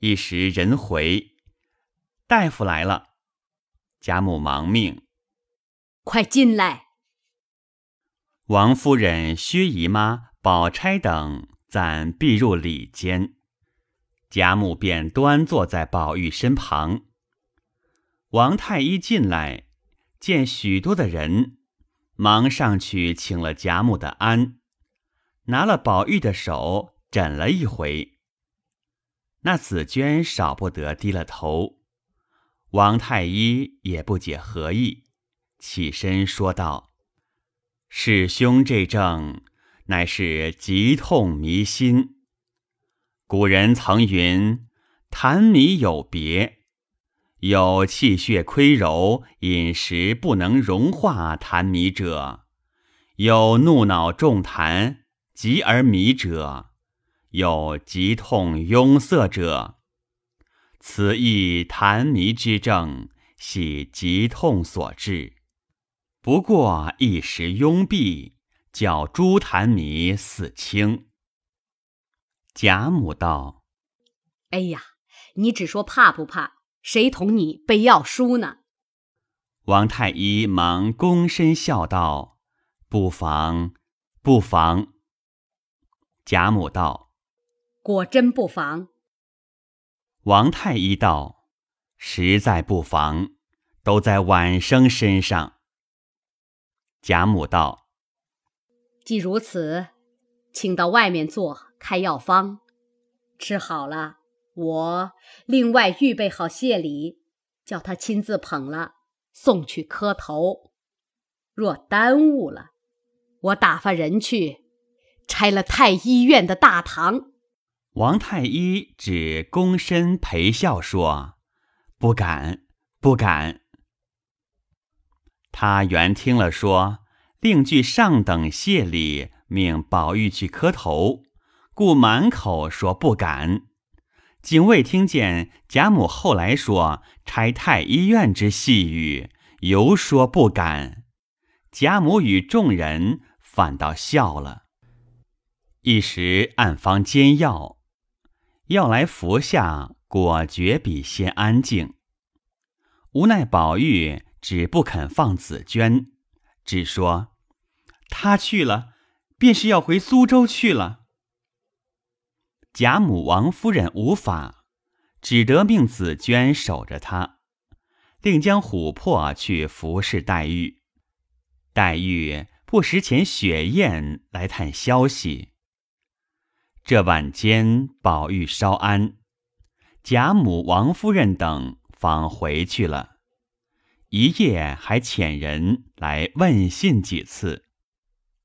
一时人回，大夫来了。贾母忙命：“快进来。”王夫人、薛姨妈、宝钗等暂避入里间，贾母便端坐在宝玉身旁。王太医进来，见许多的人，忙上去请了贾母的安，拿了宝玉的手诊了一回。那紫娟少不得低了头。王太医也不解何意，起身说道：“师兄这症，乃是急痛迷心。古人曾云：‘痰迷有别，有气血亏柔，饮食不能融化痰迷者；有怒恼重痰，急而迷者；有急痛壅塞者。’”此亦痰迷之症，系疾痛所致。不过一时壅闭，叫诸痰迷似轻。贾母道：“哎呀，你只说怕不怕？谁同你背药书呢？”王太医忙躬身笑道：“不妨，不妨。”贾母道：“果真不妨。”王太医道：“实在不妨，都在晚生身上。”贾母道：“既如此，请到外面坐，开药方，吃好了，我另外预备好谢礼，叫他亲自捧了送去磕头。若耽误了，我打发人去拆了太医院的大堂。”王太医只躬身陪笑说：“不敢，不敢。”他原听了说，另具上等谢礼，命宝玉去磕头，故满口说不敢。竟未听见贾母后来说拆太医院之细语，犹说不敢。贾母与众人反倒笑了。一时暗方煎药。要来服下，果觉比先安静。无奈宝玉只不肯放紫娟，只说他去了，便是要回苏州去了。贾母、王夫人无法，只得命紫娟守着他，另将琥珀去服侍黛玉。黛玉不时遣雪雁来探消息。这晚间，宝玉稍安，贾母、王夫人等方回去了。一夜还遣人来问信几次。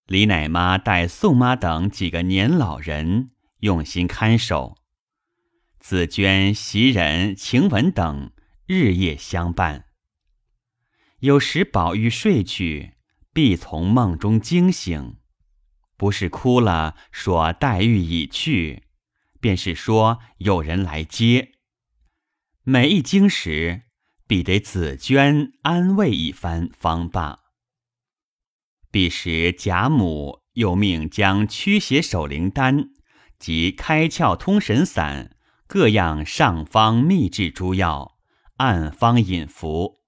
李奶妈带宋妈等几个年老人用心看守，紫娟、袭人、晴雯等日夜相伴。有时宝玉睡去，必从梦中惊醒。不是哭了，说黛玉已去，便是说有人来接。每一惊时，必得紫娟安慰一番方罢。彼时贾母又命将驱邪守灵丹及开窍通神散各样上方秘制诸药，暗方饮服。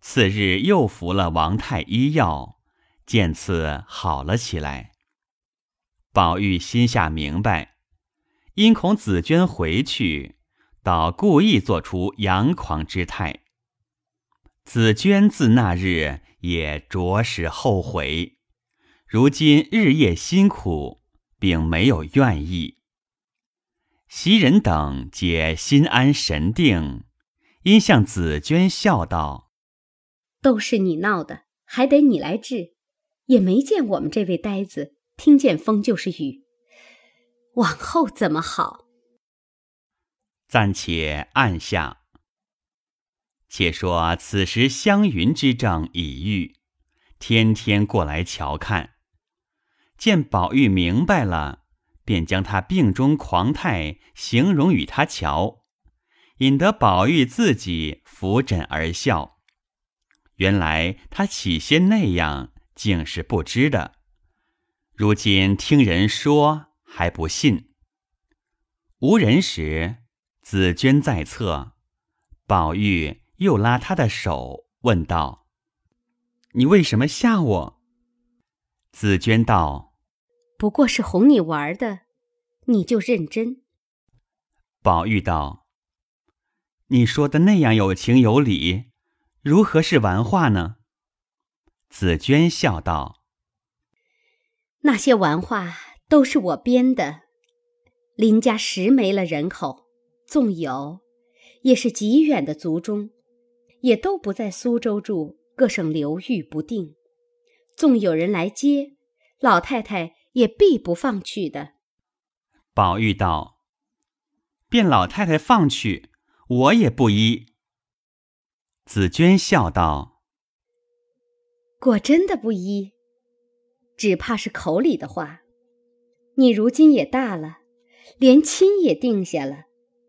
次日又服了王太医药。见此好了起来，宝玉心下明白，因恐紫娟回去，倒故意做出佯狂之态。紫娟自那日也着实后悔，如今日夜辛苦，并没有愿意。袭人等皆心安神定，因向紫娟笑道：“都是你闹的，还得你来治。”也没见我们这位呆子听见风就是雨，往后怎么好？暂且按下。且说此时湘云之症已愈，天天过来瞧看，见宝玉明白了，便将他病中狂态形容与他瞧，引得宝玉自己扶枕而笑。原来他起先那样。竟是不知的，如今听人说还不信。无人时，紫娟在侧，宝玉又拉她的手，问道：“你为什么吓我？”紫娟道：“不过是哄你玩的，你就认真。”宝玉道：“你说的那样有情有理，如何是玩话呢？”紫娟笑道：“那些玩话都是我编的。林家实没了人口，纵有，也是极远的族中，也都不在苏州住，各省流域不定。纵有人来接，老太太也必不放去的。”宝玉道：“便老太太放去，我也不依。”紫娟笑道。果真的不依，只怕是口里的话。你如今也大了，连亲也定下了，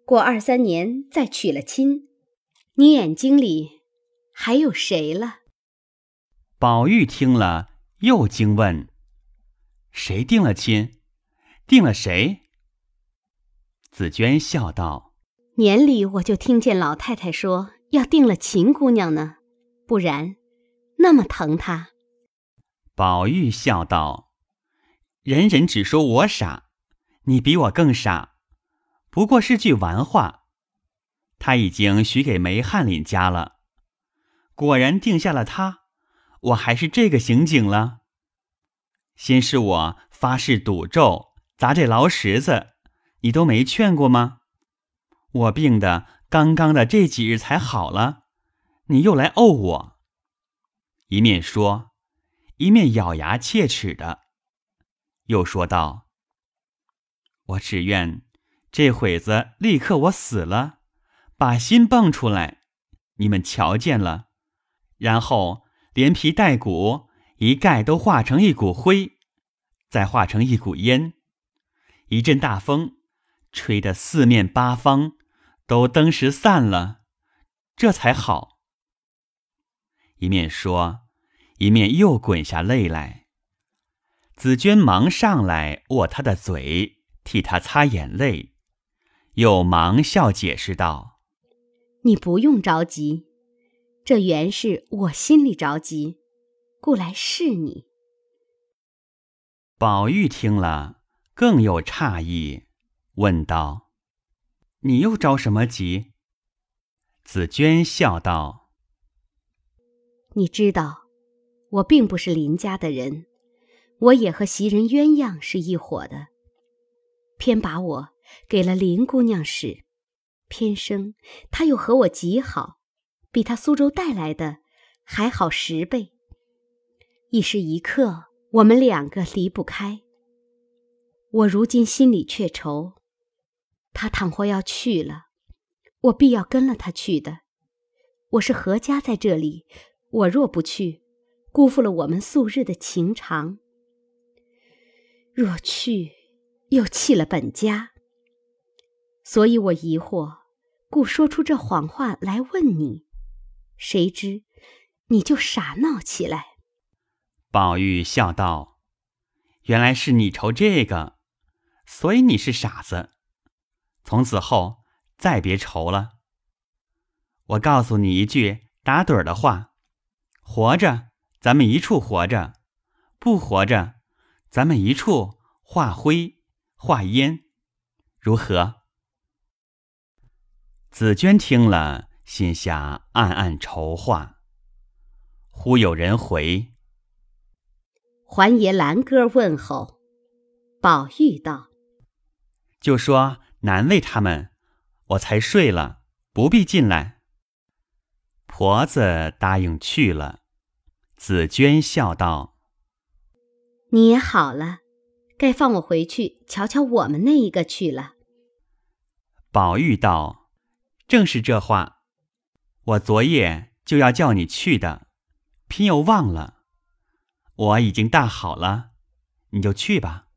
过二三年再娶了亲，你眼睛里还有谁了？宝玉听了，又惊问：“谁定了亲？定了谁？”紫娟笑道：“年里我就听见老太太说要定了秦姑娘呢，不然。”那么疼他，宝玉笑道：“人人只说我傻，你比我更傻，不过是句玩话。他已经许给梅翰林家了，果然定下了他，我还是这个刑警了。先是我发誓赌咒砸这牢石子，你都没劝过吗？我病的刚刚的这几日才好了，你又来怄我。”一面说，一面咬牙切齿的，又说道：“我只愿这会子立刻我死了，把心蹦出来，你们瞧见了，然后连皮带骨一概都化成一股灰，再化成一股烟，一阵大风吹得四面八方都登时散了，这才好。”一面说，一面又滚下泪来。紫娟忙上来握他的嘴，替他擦眼泪，又忙笑解释道：“你不用着急，这原是我心里着急，故来试你。”宝玉听了，更有诧异，问道：“你又着什么急？”紫娟笑道。你知道，我并不是林家的人，我也和袭人鸳鸯是一伙的，偏把我给了林姑娘使，偏生她又和我极好，比她苏州带来的还好十倍。一时一刻，我们两个离不开。我如今心里却愁，他倘或要去了，我必要跟了他去的。我是何家在这里？我若不去，辜负了我们素日的情长；若去，又弃了本家。所以我疑惑，故说出这谎话来问你。谁知你就傻闹起来。宝玉笑道：“原来是你愁这个，所以你是傻子。从此后再别愁了。我告诉你一句打盹儿的话。”活着，咱们一处活着；不活着，咱们一处化灰化烟，如何？紫娟听了，心下暗暗筹划。忽有人回：“还爷兰哥问候。”宝玉道：“就说难为他们，我才睡了，不必进来。”婆子答应去了，紫娟笑道：“你也好了，该放我回去瞧瞧我们那一个去了。”宝玉道：“正是这话，我昨夜就要叫你去的，偏又忘了。我已经大好了，你就去吧。”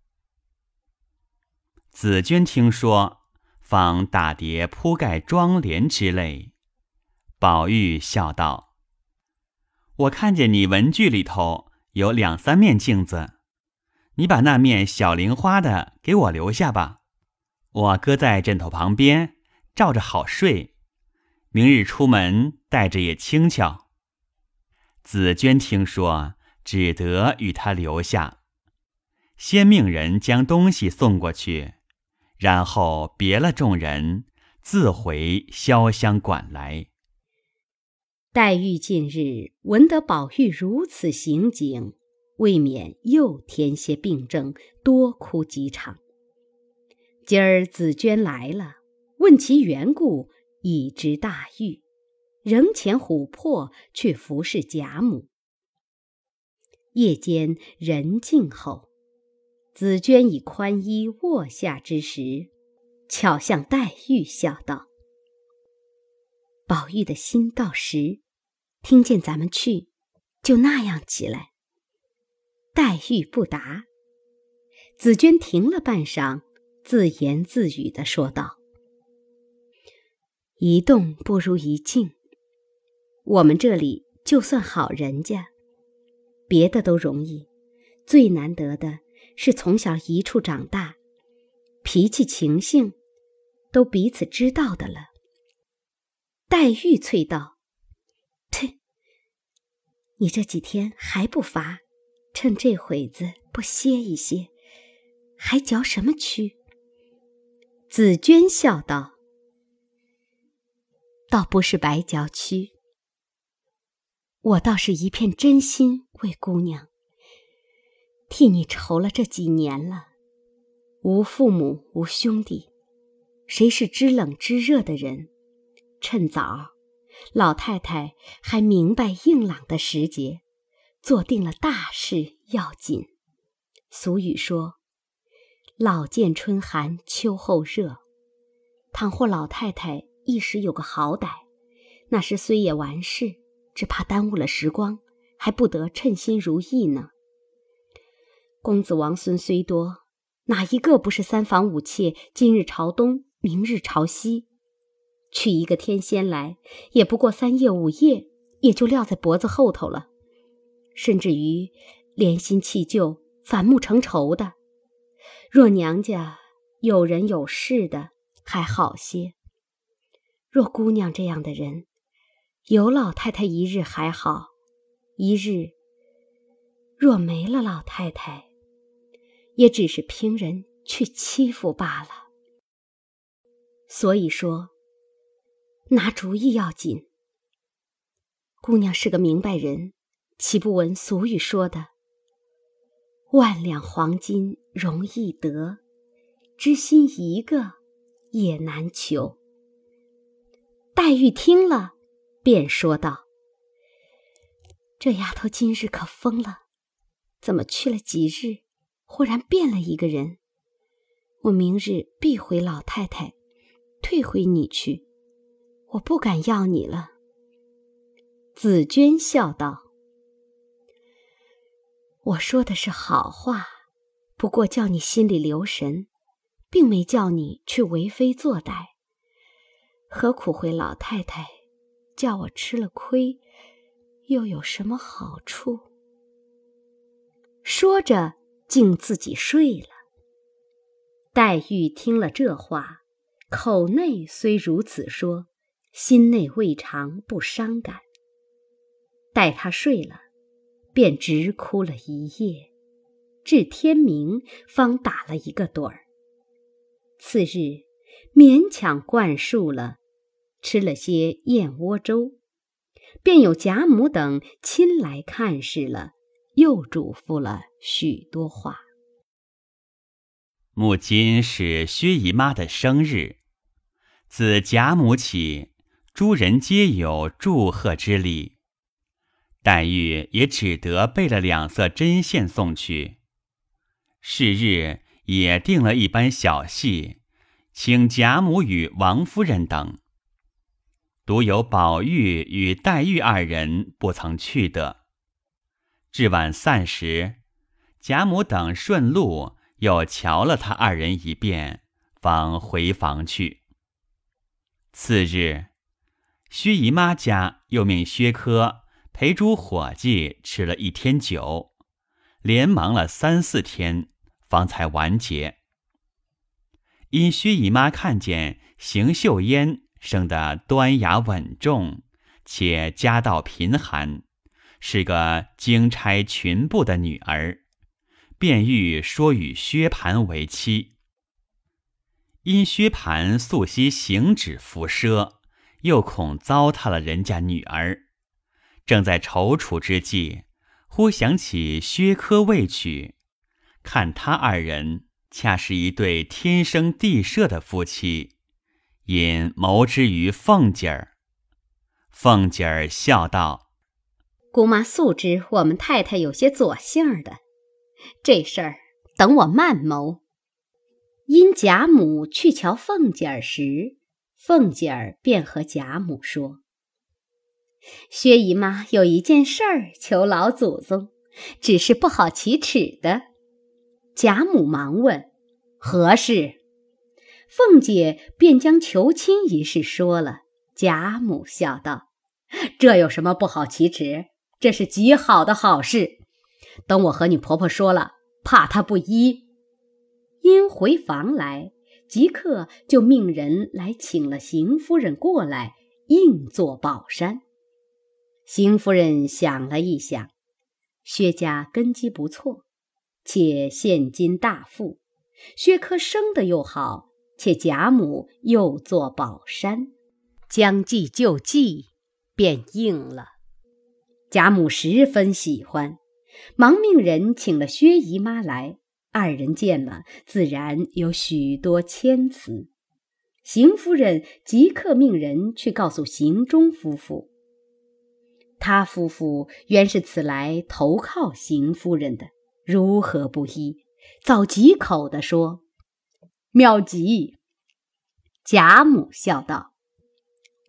紫娟听说，方打叠铺盖妆帘之类。宝玉笑道：“我看见你文具里头有两三面镜子，你把那面小菱花的给我留下吧，我搁在枕头旁边，照着好睡。明日出门带着也轻巧。紫娟听说，只得与他留下，先命人将东西送过去，然后别了众人，自回潇湘馆来。黛玉近日闻得宝玉如此行景，未免又添些病症，多哭几场。今儿紫娟来了，问其缘故。已知大玉，仍遣琥珀去服侍贾母。夜间人静后，紫娟以宽衣卧下之时，巧向黛玉笑道：“宝玉的心到时，听见咱们去，就那样起来。”黛玉不答，紫娟停了半晌，自言自语的说道。一动不如一静。我们这里就算好人家，别的都容易，最难得的是从小一处长大，脾气情性都彼此知道的了。黛玉啐道：“，你这几天还不乏，趁这会子不歇一歇，还嚼什么蛆？”紫娟笑道。倒不是白嚼蛆，我倒是一片真心为姑娘，替你愁了这几年了。无父母，无兄弟，谁是知冷知热的人？趁早，老太太还明白硬朗的时节，做定了大事要紧。俗语说：“老见春寒秋后热。”倘或老太太。一时有个好歹，那时虽也完事，只怕耽误了时光，还不得称心如意呢。公子王孙虽多，哪一个不是三房五妾？今日朝东，明日朝西，娶一个天仙来，也不过三夜五夜，也就撂在脖子后头了。甚至于怜心弃旧、反目成仇的，若娘家有人有势的，还好些。若姑娘这样的人，有老太太一日还好，一日若没了老太太，也只是凭人去欺负罢了。所以说，拿主意要紧。姑娘是个明白人，岂不闻俗语说的：“万两黄金容易得，知心一个也难求。”黛玉听了，便说道：“这丫头今日可疯了，怎么去了几日，忽然变了一个人？我明日必回老太太，退回你去，我不敢要你了。”紫娟笑道：“我说的是好话，不过叫你心里留神，并没叫你去为非作歹。”何苦回老太太，叫我吃了亏，又有什么好处？说着，竟自己睡了。黛玉听了这话，口内虽如此说，心内未尝不伤感。待她睡了，便直哭了一夜，至天明方打了一个盹儿。次日，勉强灌漱了。吃了些燕窝粥，便有贾母等亲来看视了，又嘱咐了许多话。母亲是薛姨妈的生日，自贾母起，诸人皆有祝贺之礼。黛玉也只得备了两色针线送去。是日也定了一班小戏，请贾母与王夫人等。独有宝玉与黛玉二人不曾去的。至晚散时，贾母等顺路又瞧了他二人一遍，方回房去。次日，薛姨妈家又命薛科陪诸伙计吃了一天酒，连忙了三四天，方才完结。因薛姨妈看见邢岫烟生得端雅稳重，且家道贫寒，是个经差群部的女儿，便欲说与薛蟠为妻。因薛蟠素昔行止浮奢，又恐糟蹋了人家女儿，正在踌躇之际，忽想起薛科未娶，看他二人。恰是一对天生地设的夫妻，因谋之于凤姐儿。凤姐儿笑道：“姑妈素知我们太太有些左性的，这事儿等我慢谋。”因贾母去瞧凤姐儿时，凤姐儿便和贾母说：“薛姨妈有一件事儿求老祖宗，只是不好启齿的。”贾母忙问：“何事？”凤姐便将求亲一事说了。贾母笑道：“这有什么不好启齿？这是极好的好事。等我和你婆婆说了，怕她不依。”因回房来，即刻就命人来请了邢夫人过来，应做宝山。邢夫人想了一想，薛家根基不错。且现今大富，薛科生的又好，且贾母又做宝山，将计就计，便应了。贾母十分喜欢，忙命人请了薛姨妈来。二人见了，自然有许多谦辞。邢夫人即刻命人去告诉邢中夫妇，他夫妇原是此来投靠邢夫人的。如何不依？早几口的说：“妙极。”贾母笑道：“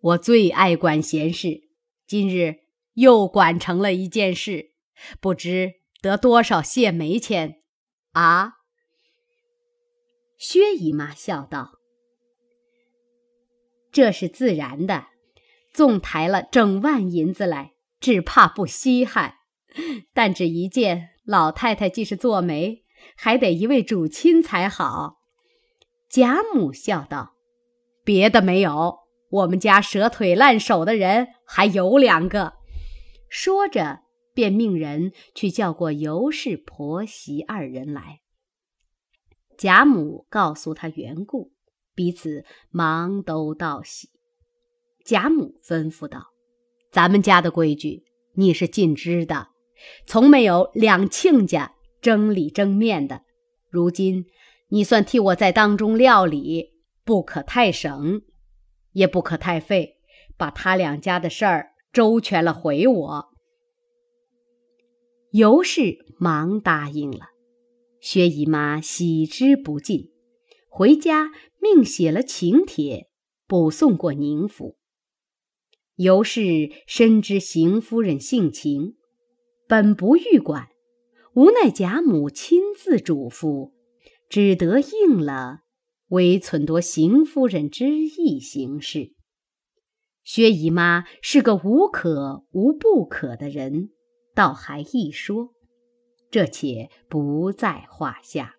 我最爱管闲事，今日又管成了一件事，不知得多少谢媒钱啊？”薛姨妈笑道：“这是自然的，纵抬了整万银子来，只怕不稀罕。但只一件。”老太太既是做媒，还得一位主亲才好。贾母笑道：“别的没有，我们家蛇腿烂手的人还有两个。”说着，便命人去叫过尤氏婆媳二人来。贾母告诉他缘故，彼此忙都道喜。贾母吩咐道：“咱们家的规矩，你是尽知的。”从没有两亲家争里争面的，如今你算替我在当中料理，不可太省，也不可太费，把他两家的事儿周全了回我。尤氏忙答应了，薛姨妈喜之不尽，回家命写了请帖，补送过宁府。尤氏深知邢夫人性情。本不欲管，无奈贾母亲自嘱咐，只得应了，为忖夺邢夫人之意行事。薛姨妈是个无可无不可的人，倒还一说，这且不在话下。